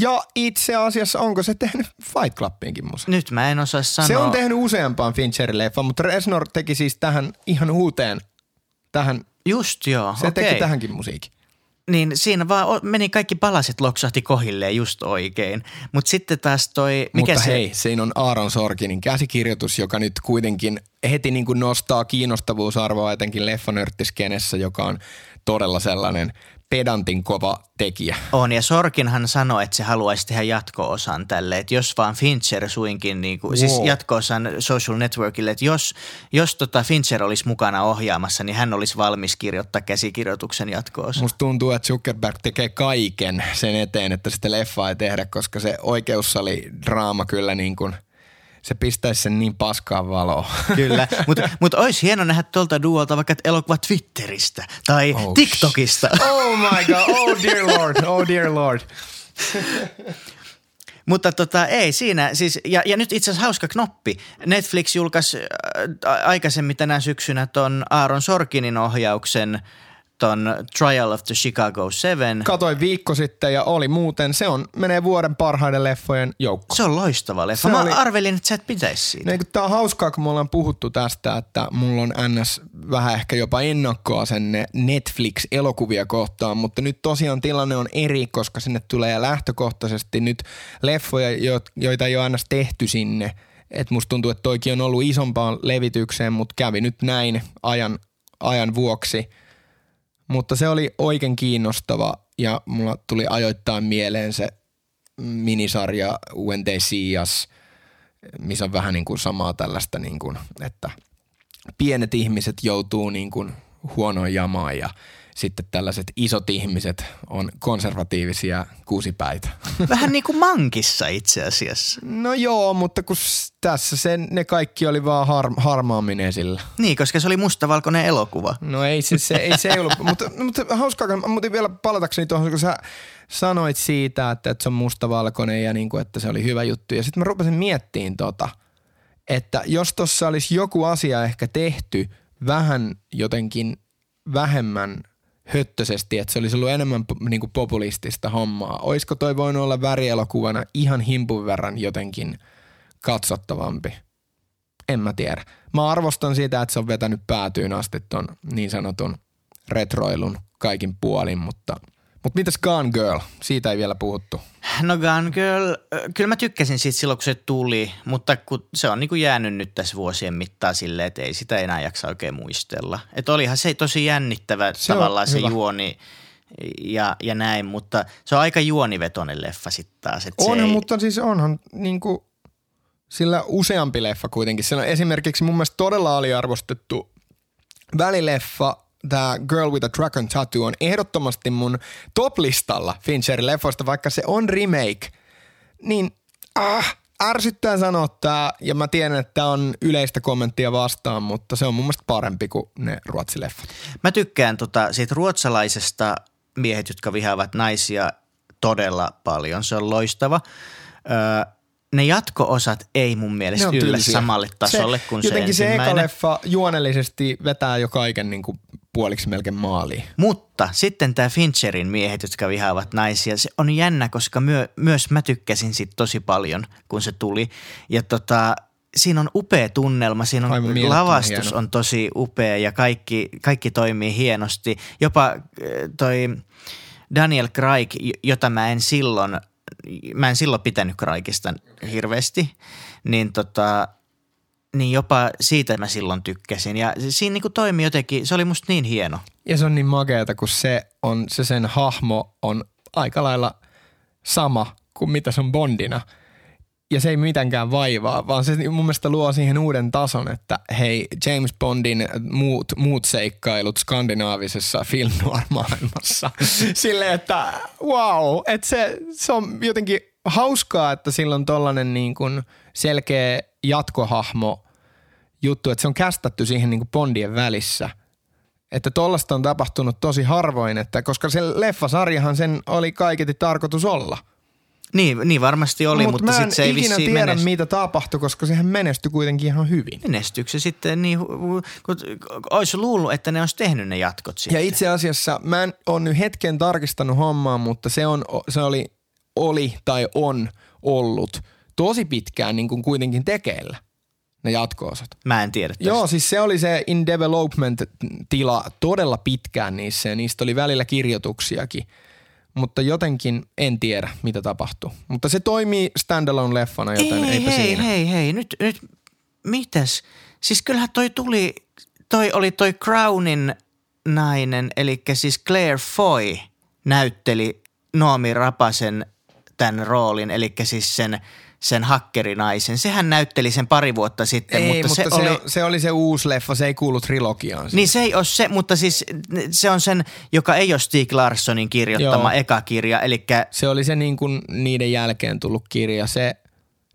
Ja itse asiassa onko se tehnyt Fight Clubinkin musiikki? Nyt mä en osaa sanoa. Se on tehnyt useampaan Fincherin leffaan, mutta Reznor teki siis tähän ihan uuteen, tähän, Just joo, se okei. teki tähänkin musiikin. Niin siinä vaan meni kaikki palaset loksahti kohilleen just oikein. Mutta sitten taas toi, mikä Mutta se... hei, siinä on Aaron Sorkinin käsikirjoitus, joka nyt kuitenkin heti niin kuin nostaa kiinnostavuusarvoa etenkin leffanörttiskenessä, joka on todella sellainen pedantin kova tekijä. On, ja Sorkinhan sanoi, että se haluaisi tehdä jatko-osan tälle, että jos vaan Fincher suinkin, niin kuin, wow. siis Wow. jatko-osan Social Networkille, että jos, jos tota Fincher olisi mukana ohjaamassa, niin hän olisi valmis kirjoittaa käsikirjoituksen jatko-osan. Musta tuntuu, että Zuckerberg tekee kaiken sen eteen, että sitä leffaa ei tehdä, koska se oikeussali draama kyllä niin kuin, se pistäisi sen niin paskaan valoon. Kyllä, mutta mut olisi hieno nähdä tuolta duolta vaikka elokuva Twitteristä tai Oh, TikTokista. Oh my god, oh dear lord, oh dear lord. Mutta tota, ei siinä, siis, ja, ja nyt itse asiassa hauska knoppi. Netflix julkaisi äh, aikaisemmin tänä syksynä ton Aaron Sorkinin ohjauksen ton Trial of the Chicago Seven. Katoin viikko sitten ja oli muuten, se on, menee vuoden parhaiden leffojen joukkoon. Se on loistava leffa. Se Mä oli- arvelin, että sä et pitäisi siitä. No, Tää on hauskaa, kun me ollaan puhuttu tästä, että mulla on ns. vähän ehkä jopa ennakkoa sen Netflix-elokuvia kohtaan, mutta nyt tosiaan tilanne on eri, koska sinne tulee lähtökohtaisesti nyt leffoja, jo- joita ei ole ns. tehty sinne. Et musta tuntuu, että toikin on ollut isompaan levitykseen, mutta kävi nyt näin ajan, ajan vuoksi. Mutta se oli oikein kiinnostava ja mulla tuli ajoittain mieleen se minisarja When They See Us, missä on vähän niin kuin samaa tällaista, niin kuin, että pienet ihmiset joutuu niin kuin huonoon jamaan ja sitten tällaiset isot ihmiset on konservatiivisia kuusipäitä. Vähän niin kuin mankissa itse asiassa. No joo, mutta kun tässä sen, ne kaikki oli vaan har, harmaammin esillä. Niin, koska se oli mustavalkoinen elokuva. No ei se, se, ei, se ei ollut, mutta, mutta hauskaa, mutta vielä palatakseni tuohon, kun sä sanoit siitä, että, että se on mustavalkoinen ja niin kuin, että se oli hyvä juttu. Ja sitten mä rupesin miettiin tota, että jos tuossa olisi joku asia ehkä tehty vähän jotenkin vähemmän höttöisesti, että se olisi ollut enemmän niin kuin populistista hommaa. Olisiko toi voinut olla värielokuvana ihan himpun verran jotenkin katsottavampi? En mä tiedä. Mä arvostan sitä, että se on vetänyt päätyyn asti ton niin sanotun retroilun kaikin puolin, mutta, mutta mitäs Gone Girl? Siitä ei vielä puhuttu. No Gun Girl, ö, kyllä mä tykkäsin siitä silloin, kun se tuli, mutta kun se on niinku jäänyt nyt tässä vuosien mittaan silleen, että ei sitä enää jaksa oikein muistella. Että olihan se tosi jännittävä Se tavallaan se hyvä. juoni ja, ja näin, mutta se on aika juonivetoinen leffa sitten taas. että se On, ei, mutta siis onhan niinku, sillä useampi leffa kuitenkin. Siellä on esimerkiksi mun mielestä todella aliarvostettu välileffa, tämä Girl with a Dragon Tattoo on ehdottomasti mun top-listalla Fincherin leffoista, vaikka se on remake. Niin ah, ärsyttää sanoa tää, ja mä tiedän, että tää on yleistä kommenttia vastaan, mutta se on mun mielestä parempi kuin ne ruotsileffat. Mä tykkään tota, siitä ruotsalaisesta miehet, jotka vihaavat naisia todella paljon. Se on loistava. Öö, ne jatko-osat ei mun mielestä yllä samalle tasolle se, kuin se Jotenkin se eka leffa juonellisesti vetää jo kaiken niin kuin puoliksi melkein maaliin. Mutta sitten tämä Fincherin miehet, jotka vihaavat naisia, se on jännä, koska myö, myös mä tykkäsin siitä tosi paljon, kun se tuli. Ja tota, siinä on upea tunnelma, siinä Aivan on mielettömän lavastus hieno. on tosi upea ja kaikki, kaikki toimii hienosti. Jopa äh, toi Daniel Craig, jota mä en silloin, mä en silloin pitänyt Craigista hirveästi, niin tota, niin jopa siitä mä silloin tykkäsin. Ja siinä niinku toimi jotenkin, se oli musta niin hieno. Ja se on niin makeata, kun se, on, se sen hahmo on aika lailla sama kuin mitä se on Bondina. ja se ei mitenkään vaivaa, vaan se mun mielestä luo siihen uuden tason, että hei, James Bondin muut, muut seikkailut skandinaavisessa film maailmassa Silleen, että wow, että se, se on jotenkin hauskaa, että sillä on tollainen niin kuin selkeä jatkohahmo juttu, että se on kästetty siihen niin kuin Bondien välissä – että tollasta on tapahtunut tosi harvoin, että koska se leffasarjahan sen oli kaiketi tarkoitus olla – niin, niin varmasti oli, Mut mutta sitten se ei vissiin tiedä, menest... mitä tapahtui, koska sehän menestyi kuitenkin ihan hyvin. Menestyykö se sitten niin, kun olisi luullut, että ne olisi tehnyt ne jatkot sitten. Ja itse asiassa mä en ole nyt hetken tarkistanut hommaa, mutta se, on, se oli, oli tai on ollut tosi pitkään niin kuin kuitenkin tekeillä ne jatko-osat. Mä en tiedä tästä. Joo, siis se oli se in development tila todella pitkään niissä ja niistä oli välillä kirjoituksiakin – mutta jotenkin en tiedä, mitä tapahtuu. Mutta se toimii standalone-leffana, joten ei, eipä hei, siinä. Hei, hei, nyt, nyt, mitäs? Siis kyllähän toi tuli, toi oli toi Crownin nainen, eli siis Claire Foy näytteli Noomi Rapasen tämän roolin, eli siis sen – sen hakkerinaisen. Sehän näytteli sen pari vuotta sitten, ei, mutta, mutta se, se, oli... se oli se uusi leffa, se ei kuulu trilogiaan. Siis. Niin se ei ole se, mutta siis se on sen, joka ei ole Stieg Larssonin kirjoittama Joo. eka kirja, eli... Se oli se niin kuin niiden jälkeen tullut kirja, se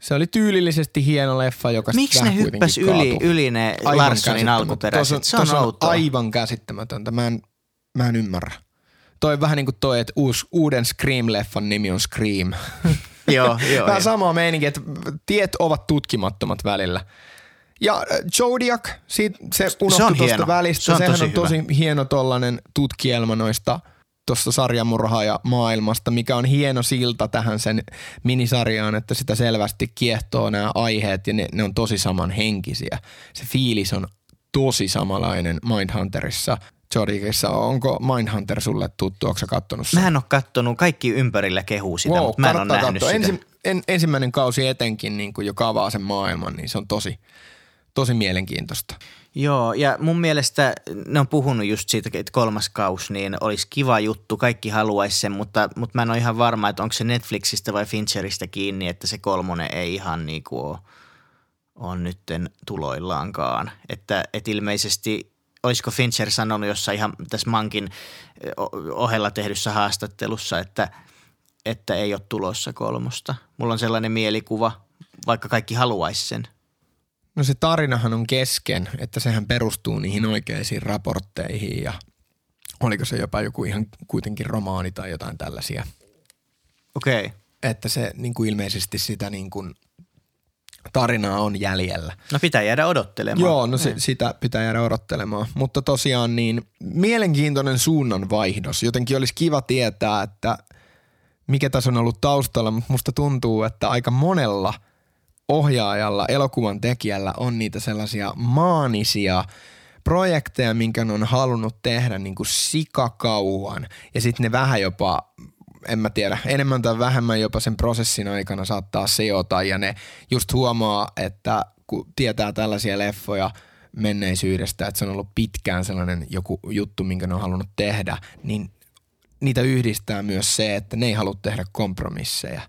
se oli tyylillisesti hieno leffa, joka Miksi ne hyppäs yli, yli ne aivan Larssonin alkuperäiset? Se on, on aivan käsittämätöntä. Mä en, mä en ymmärrä. Toi vähän niin kuin toi, että uus, uuden Scream-leffan nimi on Scream. joo, joo. Vähän sama meininki, että tiet ovat tutkimattomat välillä. Ja Zodiac, siitä, se unohtui tuosta välistä. Se on Sehän tosi on tosi hyvä. hieno tollanen tutkielma noista tuosta sarjamurhaaja maailmasta, mikä on hieno silta tähän sen minisarjaan, että sitä selvästi kiehtoo nämä aiheet ja ne, ne on tosi samanhenkisiä. Se fiilis on tosi samanlainen Mindhunterissa. Jodikissa. Onko Mindhunter sulle tuttu? Onko sä kattonut sen? Mä en ole kattonut. Kaikki ympärillä kehuu sitä, wow, mutta mä en ole nähnyt sitä. Ensi, en, ensimmäinen kausi etenkin niin kuin jo kavaa sen maailman, niin se on tosi, tosi mielenkiintoista. Joo, ja mun mielestä ne on puhunut just siitä, että kolmas kaus, niin olisi kiva juttu, kaikki haluaisi sen, mutta, mutta mä en ole ihan varma, että onko se Netflixistä vai Fincheristä kiinni, että se kolmonen ei ihan niin kuin ole, ole nytten tuloillaankaan. Että, että ilmeisesti olisiko Fincher sanonut jossain ihan tässä Mankin ohella tehdyssä haastattelussa, että, että ei ole tulossa kolmosta. Mulla on sellainen mielikuva, vaikka kaikki haluaisi sen. No se tarinahan on kesken, että sehän perustuu niihin oikeisiin raportteihin ja oliko se jopa joku ihan kuitenkin romaani tai jotain tällaisia. Okei. Okay. Että se niin kuin ilmeisesti sitä niin kuin – tarinaa on jäljellä. No pitää jäädä odottelemaan. Joo, no se, sitä pitää jäädä odottelemaan. Mutta tosiaan niin mielenkiintoinen suunnan vaihdos. Jotenkin olisi kiva tietää, että mikä tässä on ollut taustalla, mutta musta tuntuu, että aika monella ohjaajalla, elokuvan tekijällä on niitä sellaisia maanisia projekteja, minkä ne on halunnut tehdä niin kuin sikakauan. Ja sitten ne vähän jopa en mä tiedä, enemmän tai vähemmän jopa sen prosessin aikana saattaa seota ja ne just huomaa, että kun tietää tällaisia leffoja menneisyydestä, että se on ollut pitkään sellainen joku juttu, minkä ne on halunnut tehdä, niin niitä yhdistää myös se, että ne ei halua tehdä kompromisseja.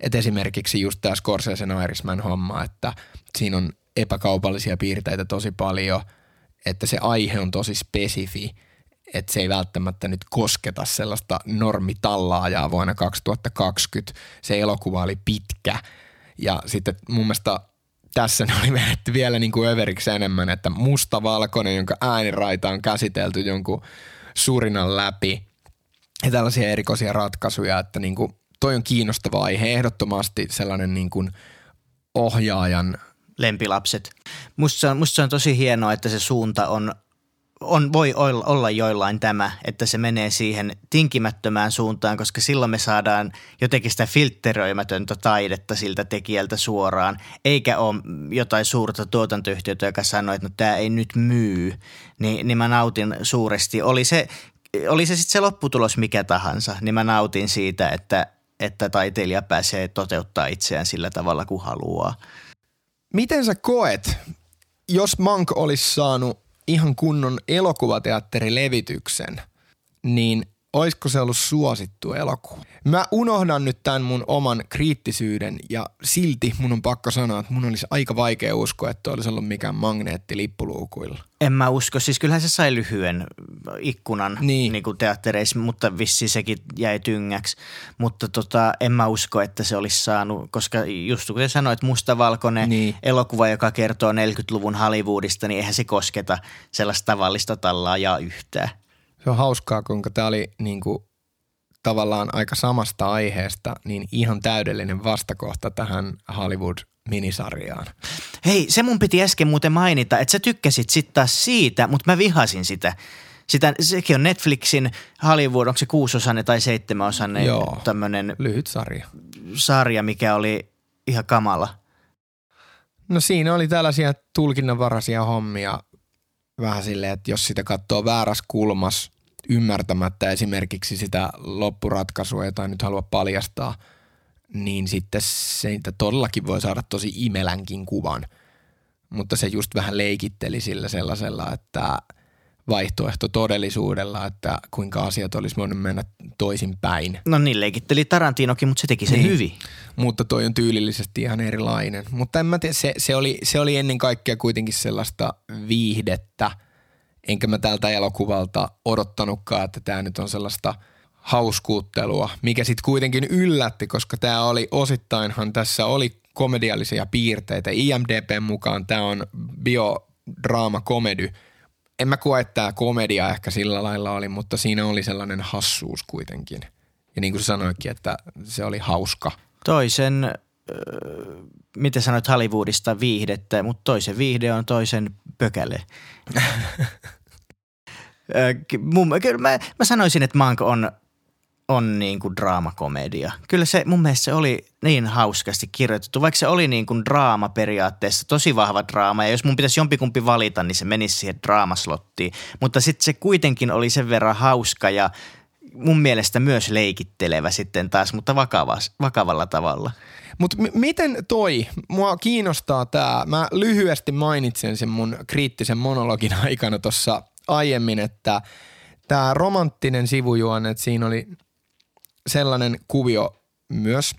Et esimerkiksi just tämä Scorsesen Irishman homma, että siinä on epäkaupallisia piirteitä tosi paljon, että se aihe on tosi spesifi – että se ei välttämättä nyt kosketa sellaista normitallaajaa vuonna 2020. Se elokuva oli pitkä ja sitten mun mielestä tässä ne oli vedetty vielä niin kuin överiksi enemmän, että mustavalkoinen, jonka ääniraita on käsitelty jonkun surinan läpi ja tällaisia erikoisia ratkaisuja, että niin kuin toi on kiinnostava aihe, ehdottomasti sellainen niin kuin ohjaajan lempilapset. Musta musta se on tosi hienoa, että se suunta on on, voi olla joillain tämä, että se menee siihen tinkimättömään suuntaan, koska silloin me saadaan jotenkin sitä filtteröimätöntä taidetta siltä tekijältä suoraan, eikä ole jotain suurta tuotantoyhtiötä, joka sanoo, että no tämä ei nyt myy, niin, niin mä nautin suuresti. Oli se, oli se sitten se lopputulos mikä tahansa, niin mä nautin siitä, että, että taiteilija pääsee toteuttaa itseään sillä tavalla kuin haluaa. Miten sä koet, jos Mank olisi saanut ihan kunnon elokuvateatterilevityksen, niin olisiko se ollut suosittu elokuva. Mä unohdan nyt tämän mun oman kriittisyyden ja silti mun on pakko sanoa, että mun olisi aika vaikea uskoa, että olisi ollut mikään magneetti lippuluukuilla. En mä usko. Siis kyllähän se sai lyhyen ikkunan Niin. niin. kuin teattereissa, mutta vissi sekin jäi tyngäksi. Mutta tota, en mä usko, että se olisi saanut, koska just kuten sanoit, mustavalkoinen Niin. elokuva, joka kertoo 40-luvun Hollywoodista, niin eihän se kosketa sellaista tavallista tallaajaa yhtään. Se on hauskaa, kuinka tämä oli niin kuin, tavallaan aika samasta aiheesta, niin ihan täydellinen vastakohta tähän Hollywood-minisarjaan. Hei, se mun piti äsken muuten mainita, että sä tykkäsit sitten taas siitä, mutta mä vihasin sitä. sitä. Sekin on Netflixin Hollywood, onko se kuusosainen tai seitsemänosainen Joo. tämmöinen Lyhyt sarja. sarja, mikä oli ihan kamala. No siinä oli tällaisia tulkinnanvaraisia hommia vähän silleen, että jos sitä katsoo väärässä kulmas ymmärtämättä esimerkiksi sitä loppuratkaisua, jota nyt halua paljastaa, niin sitten siitä todellakin voi saada tosi imelänkin kuvan. Mutta se just vähän leikitteli sillä sellaisella, että vaihtoehto todellisuudella, että kuinka asiat olisi voinut mennä toisinpäin. No niin, leikitteli Tarantinokin, mutta se teki sen Niin. hyvin. mutta toi on tyylillisesti ihan erilainen. Mutta en mä tiedä, se, se, oli, se oli ennen kaikkea kuitenkin sellaista viihdettä, enkä mä tältä elokuvalta odottanutkaan, että tämä nyt on sellaista hauskuuttelua, mikä sitten kuitenkin yllätti, koska tämä oli osittainhan tässä oli komediallisia piirteitä. IMDPn mukaan tämä on biodraama komedy. En mä koe, että tämä komedia ehkä sillä lailla oli, mutta siinä oli sellainen hassuus kuitenkin. Ja niin kuin sä sanoitkin, että se oli hauska. Toisen, äh, miten sanoit Hollywoodista viihdettä, mutta toisen viihde on toisen pökäle. Mun, kyllä mä, mä sanoisin, että Mank on, on niin kuin draamakomedia. Kyllä se mun mielestä se oli niin hauskasti kirjoitettu, vaikka se oli niin kuin draama periaatteessa, tosi vahva draama. Ja jos mun pitäisi jompikumpi valita, niin se menisi siihen draamaslottiin. Mutta sitten se kuitenkin oli sen verran hauska ja mun mielestä myös leikittelevä sitten taas, mutta vakavas, vakavalla tavalla. Mutta m- miten toi, mua kiinnostaa tämä, mä lyhyesti mainitsen sen mun kriittisen monologin aikana tuossa aiemmin, että tämä romanttinen sivujuone, että siinä oli sellainen kuvio myös.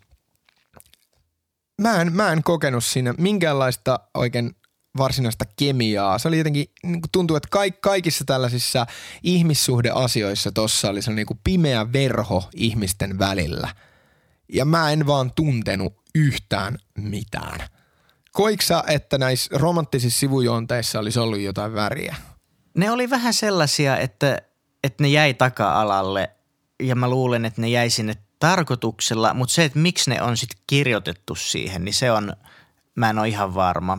Mä en, mä en kokenut siinä minkäänlaista oikein varsinaista kemiaa. Se oli jotenkin, niin tuntuu, että kaik, kaikissa tällaisissa ihmissuhdeasioissa tossa oli sellainen niin pimeä verho ihmisten välillä. Ja mä en vaan tuntenut yhtään mitään. Koiksa, että näissä romanttisissa sivujuonteissa olisi ollut jotain väriä? Ne oli vähän sellaisia, että, että ne jäi taka-alalle ja mä luulen, että ne jäi sinne tarkoituksella, mutta se, että miksi ne on sitten kirjoitettu siihen, niin se on, mä en ole ihan varma.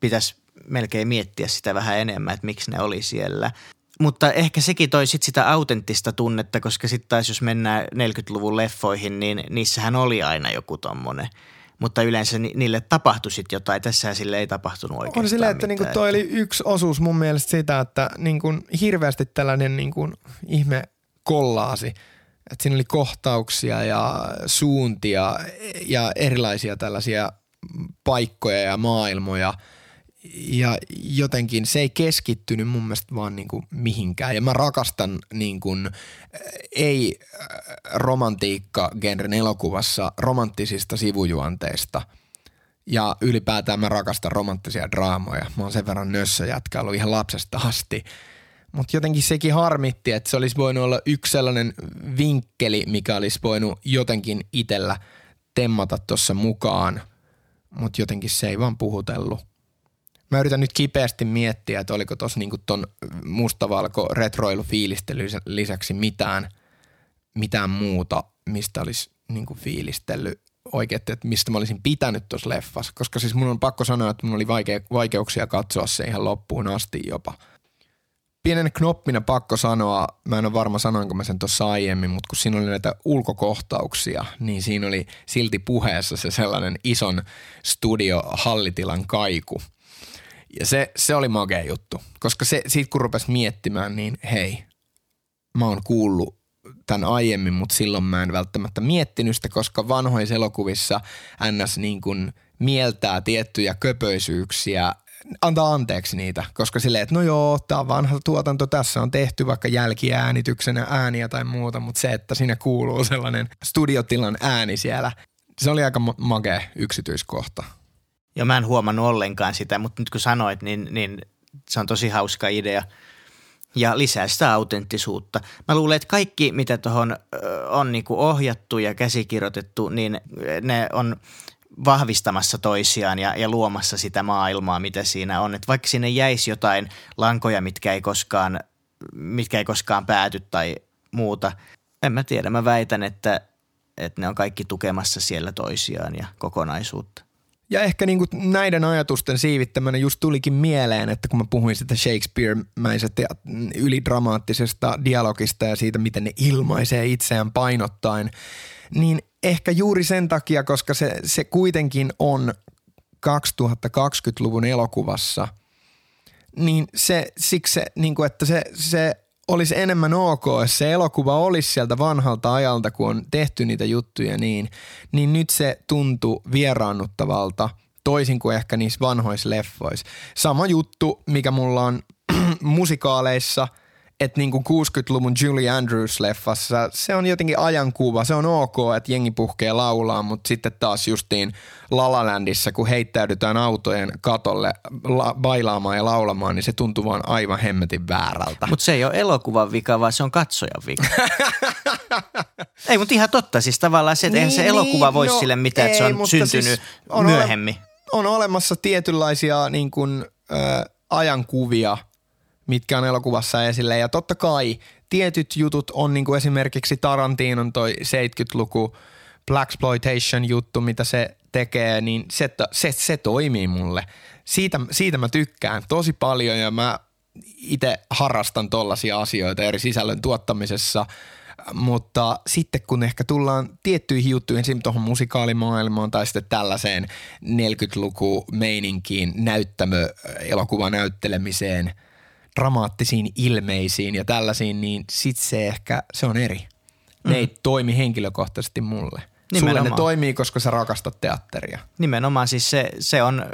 Pitäisi melkein miettiä sitä vähän enemmän, että miksi ne oli siellä. Mutta ehkä sekin toi sit sitä autenttista tunnetta, koska sitten taas jos mennään 40-luvun leffoihin, niin niissähän oli aina joku tommonen. Mutta yleensä ni- niille tapahtui sitten jotain. Tässähän sille ei tapahtunut oikeastaan On silleen, että niinku mitään. toi oli yksi osuus mun mielestä sitä, että niinku hirveästi tällainen niinku ihme kollaasi. Että siinä oli kohtauksia ja suuntia ja erilaisia tällaisia paikkoja ja maailmoja. Ja jotenkin se ei keskittynyt mun mielestä vaan niinku mihinkään. Ja mä rakastan niinku, ei äh, romantiikka-genren elokuvassa romanttisista sivujuonteista – ja ylipäätään mä rakastan romanttisia draamoja. Mä oon sen verran nössö jätkä ollut ihan lapsesta asti. Mutta jotenkin sekin harmitti, että se olisi voinut olla yksi sellainen vinkkeli, mikä olisi voinut jotenkin itellä temmata tuossa mukaan. Mutta jotenkin se ei vaan puhutellut. Mä yritän nyt kipeästi miettiä, että oliko tuossa niinku ton mustavalko retroilu lisäksi mitään, mitään muuta, mistä olisi niinku fiilistellyt oikein, että mistä mä olisin pitänyt tuossa leffassa. Koska siis mun on pakko sanoa, että mun oli vaikeuksia katsoa se ihan loppuun asti jopa. Pienen knoppina pakko sanoa, mä en ole varma sanoinko mä sen tuossa aiemmin, mutta kun siinä oli näitä ulkokohtauksia, niin siinä oli silti puheessa se sellainen ison studio hallitilan kaiku. Ja se, se oli magea juttu, koska se, siitä kun rupesi miettimään, niin hei, mä oon kuullut tämän aiemmin, mutta silloin mä en välttämättä miettinyt sitä, koska vanhoissa elokuvissa NS niin kuin mieltää tiettyjä köpöisyyksiä antaa anteeksi niitä, koska silleen, että no joo, tämä on vanha tuotanto, tässä on tehty vaikka jälkiäänityksenä ääniä tai muuta, mutta se, että siinä kuuluu sellainen studiotilan ääni siellä, se oli aika makea yksityiskohta. Ja mä en huomannut ollenkaan sitä, mutta nyt kun sanoit, niin, niin se on tosi hauska idea ja lisää sitä autenttisuutta. Mä luulen, että kaikki, mitä tuohon on niinku ohjattu ja käsikirjoitettu, niin ne on vahvistamassa toisiaan ja, ja luomassa sitä maailmaa, mitä siinä on. Et vaikka sinne jäisi jotain lankoja, mitkä ei koskaan, mitkä ei koskaan pääty tai muuta, en mä tiedä. Mä väitän, että, että ne on kaikki tukemassa siellä toisiaan ja kokonaisuutta. Ja ehkä niin näiden ajatusten siivittämänä just tulikin mieleen, että kun mä puhuin sitä Shakespeare-mäisestä ja ylidramaattisesta dialogista ja siitä, miten ne ilmaisee itseään painottaen, niin ehkä juuri sen takia, koska se, se kuitenkin on 2020-luvun elokuvassa, niin se, siksi se, niin kuin, että se, se olisi enemmän ok, jos se elokuva olisi sieltä vanhalta ajalta, kun on tehty niitä juttuja niin, niin nyt se tuntuu vieraannuttavalta, toisin kuin ehkä niissä vanhoissa leffoissa. Sama juttu, mikä mulla on musikaaleissa – että niinku 60-luvun Julie Andrews-leffassa se on jotenkin ajankuva. Se on ok, että jengi puhkee laulaa, mutta sitten taas justiin La La Landissa, kun heittäydytään autojen katolle la- bailaamaan ja laulamaan, niin se tuntuu vaan aivan hemmetin väärältä. Mutta se ei ole elokuvan vika, vaan se on katsojan vika. ei, mutta ihan totta. Siis tavallaan se, että niin, eihän se elokuva niin, voisi no, sille mitään, että se on syntynyt siis on myöhemmin. Ole, on olemassa tietynlaisia niin kuin, äh, ajankuvia – mitkä on elokuvassa esille. Ja totta kai tietyt jutut on niin kuin esimerkiksi Tarantinon toi 70-luku Blaxploitation juttu, mitä se tekee, niin se, se, se toimii mulle. Siitä, siitä mä tykkään tosi paljon ja mä itse harrastan tollaisia asioita eri sisällön tuottamisessa – mutta sitten kun ehkä tullaan tiettyihin juttuihin, esimerkiksi tuohon musikaalimaailmaan tai sitten tällaiseen 40-luku meininkiin, näyttämö, elokuvan näyttelemiseen – dramaattisiin ilmeisiin ja tällaisiin, niin sit se ehkä, se on eri. Ne mm. ei toimi henkilökohtaisesti mulle. Nimenomaan. Sulle ne toimii, koska sä rakastat teatteria. Nimenomaan siis se, se on,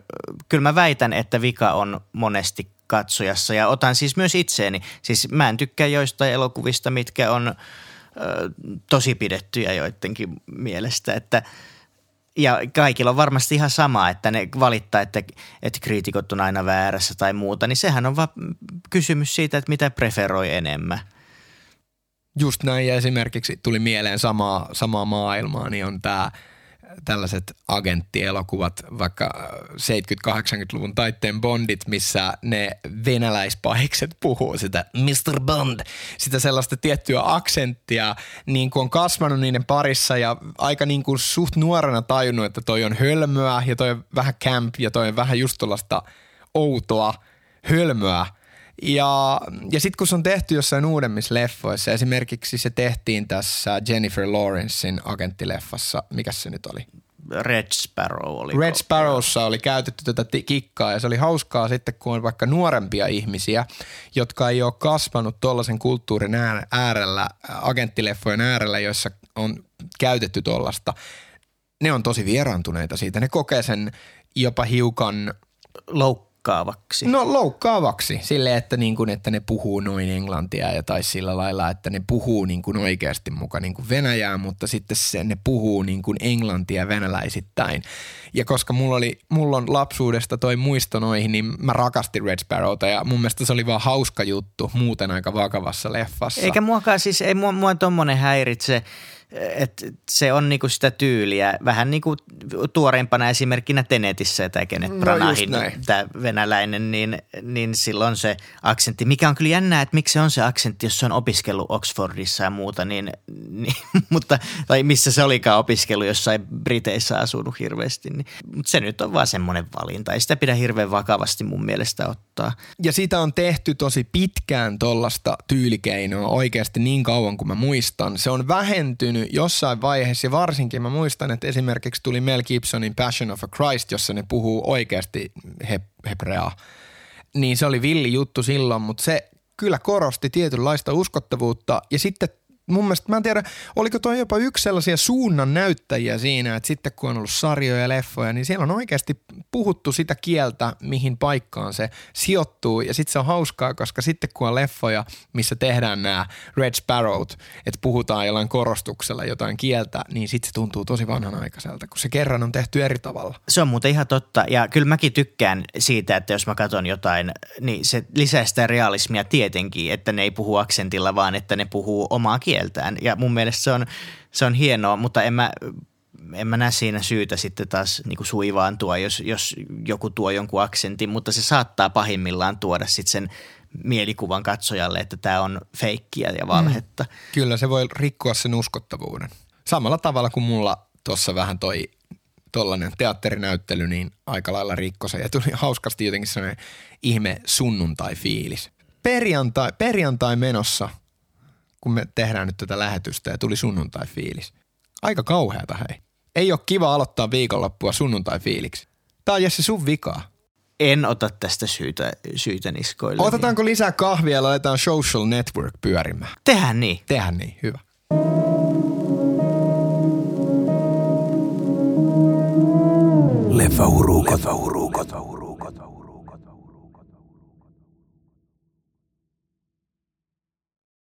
kyllä mä väitän, että vika on monesti katsojassa ja otan siis myös itseeni. Siis mä en tykkää joistain elokuvista, mitkä on ö, tosi pidettyjä joidenkin mielestä, että – ja kaikilla on varmasti ihan sama, että ne valittaa, että, että kriitikot on aina väärässä tai muuta, niin sehän on vaan kysymys siitä, että mitä preferoi enemmän. Just näin ja esimerkiksi tuli mieleen samaa, samaa maailmaa, niin on tämä – tällaiset agenttielokuvat, vaikka 70-80-luvun taitteen Bondit, missä ne venäläispahikset puhuu sitä Mr. Bond, sitä sellaista tiettyä aksenttia, niin kuin on kasvanut niiden parissa ja aika niin kuin suht nuorena tajunnut, että toi on hölmöä ja toi on vähän camp ja toi on vähän just tuollaista outoa hölmöä – ja, ja sitten kun se on tehty jossain uudemmissa leffoissa, esimerkiksi se tehtiin tässä Jennifer Lawrencein agenttileffassa, mikä se nyt oli? Red Sparrow oli. Red Sparrowssa oli käytetty tätä kikkaa ja se oli hauskaa sitten, kun on vaikka nuorempia ihmisiä, jotka ei ole kasvanut tuollaisen kulttuurin äärellä, agenttileffojen äärellä, joissa on käytetty tuollaista. Ne on tosi vieraantuneita siitä. Ne kokee sen jopa hiukan loukkaavaksi loukkaavaksi? No loukkaavaksi, sille että, niin kuin, että ne puhuu noin englantia ja tai sillä lailla, että ne puhuu niin kuin oikeasti mukaan niin kuin Venäjää, mutta sitten se, ne puhuu niin kuin englantia venäläisittäin. Ja koska mulla, oli, mulla on lapsuudesta toi muisto noihin, niin mä rakastin Red Sparrowta ja mun mielestä se oli vaan hauska juttu muuten aika vakavassa leffassa. Eikä muakaan siis, ei mua, mua tommonen häiritse että se on niinku sitä tyyliä. Vähän niinku tuoreimpana esimerkkinä Tenetissä tämä Kenneth no, Branahin, tämä venäläinen, niin, niin silloin se aksentti, mikä on kyllä jännää, että miksi se on se aksentti, jos se on opiskellut Oxfordissa ja muuta, niin, niin mutta, tai missä se olikaan opiskellut, jossain Briteissä asunut hirveästi. Niin, mutta se nyt on vaan semmoinen valinta, ei sitä pidä hirveän vakavasti mun mielestä ottaa. Ja siitä on tehty tosi pitkään tuollaista tyylikeinoa oikeasti niin kauan kuin mä muistan. Se on vähentynyt näkynyt jossain vaiheessa ja varsinkin mä muistan, että esimerkiksi tuli Mel Gibsonin Passion of a Christ, jossa ne puhuu oikeasti he, hebreaa. Niin se oli villi juttu silloin, mutta se kyllä korosti tietynlaista uskottavuutta ja sitten mun mielestä, mä en tiedä, oliko toi jopa yksi sellaisia suunnan näyttäjiä siinä, että sitten kun on ollut sarjoja ja leffoja, niin siellä on oikeasti puhuttu sitä kieltä, mihin paikkaan se sijoittuu. Ja sitten se on hauskaa, koska sitten kun on leffoja, missä tehdään nämä Red Sparrowt, että puhutaan jollain korostuksella jotain kieltä, niin sitten se tuntuu tosi vanhanaikaiselta, kun se kerran on tehty eri tavalla. Se on muuten ihan totta. Ja kyllä mäkin tykkään siitä, että jos mä katson jotain, niin se lisää sitä realismia tietenkin, että ne ei puhu aksentilla, vaan että ne puhuu omaa kieltään. Ja mun mielestä se on, se on hienoa, mutta en mä, en mä näe siinä syytä sitten taas niin kuin suivaantua, jos, jos joku tuo jonkun aksentin, mutta se saattaa pahimmillaan tuoda sitten sen mielikuvan katsojalle, että tämä on feikkiä ja valhetta. Mm. Kyllä, se voi rikkoa sen uskottavuuden. Samalla tavalla kuin mulla tuossa vähän toi tollainen teatterinäyttely, niin aika lailla rikko se. Ja tuli hauskasti jotenkin sellainen ihme sunnuntai-fiilis. Perjantai, perjantai menossa, kun me tehdään nyt tätä lähetystä ja tuli sunnuntai-fiilis. Aika kauheata hei. Ei ole kiva aloittaa viikonloppua sunnuntai-fiiliksi. Tää on Jesse sun vikaa. En ota tästä syytä, syytä niskoille. Otetaanko lisää kahvia ja laitetaan social network pyörimään? Tehän niin. Tehän niin, hyvä. Leffa Leffa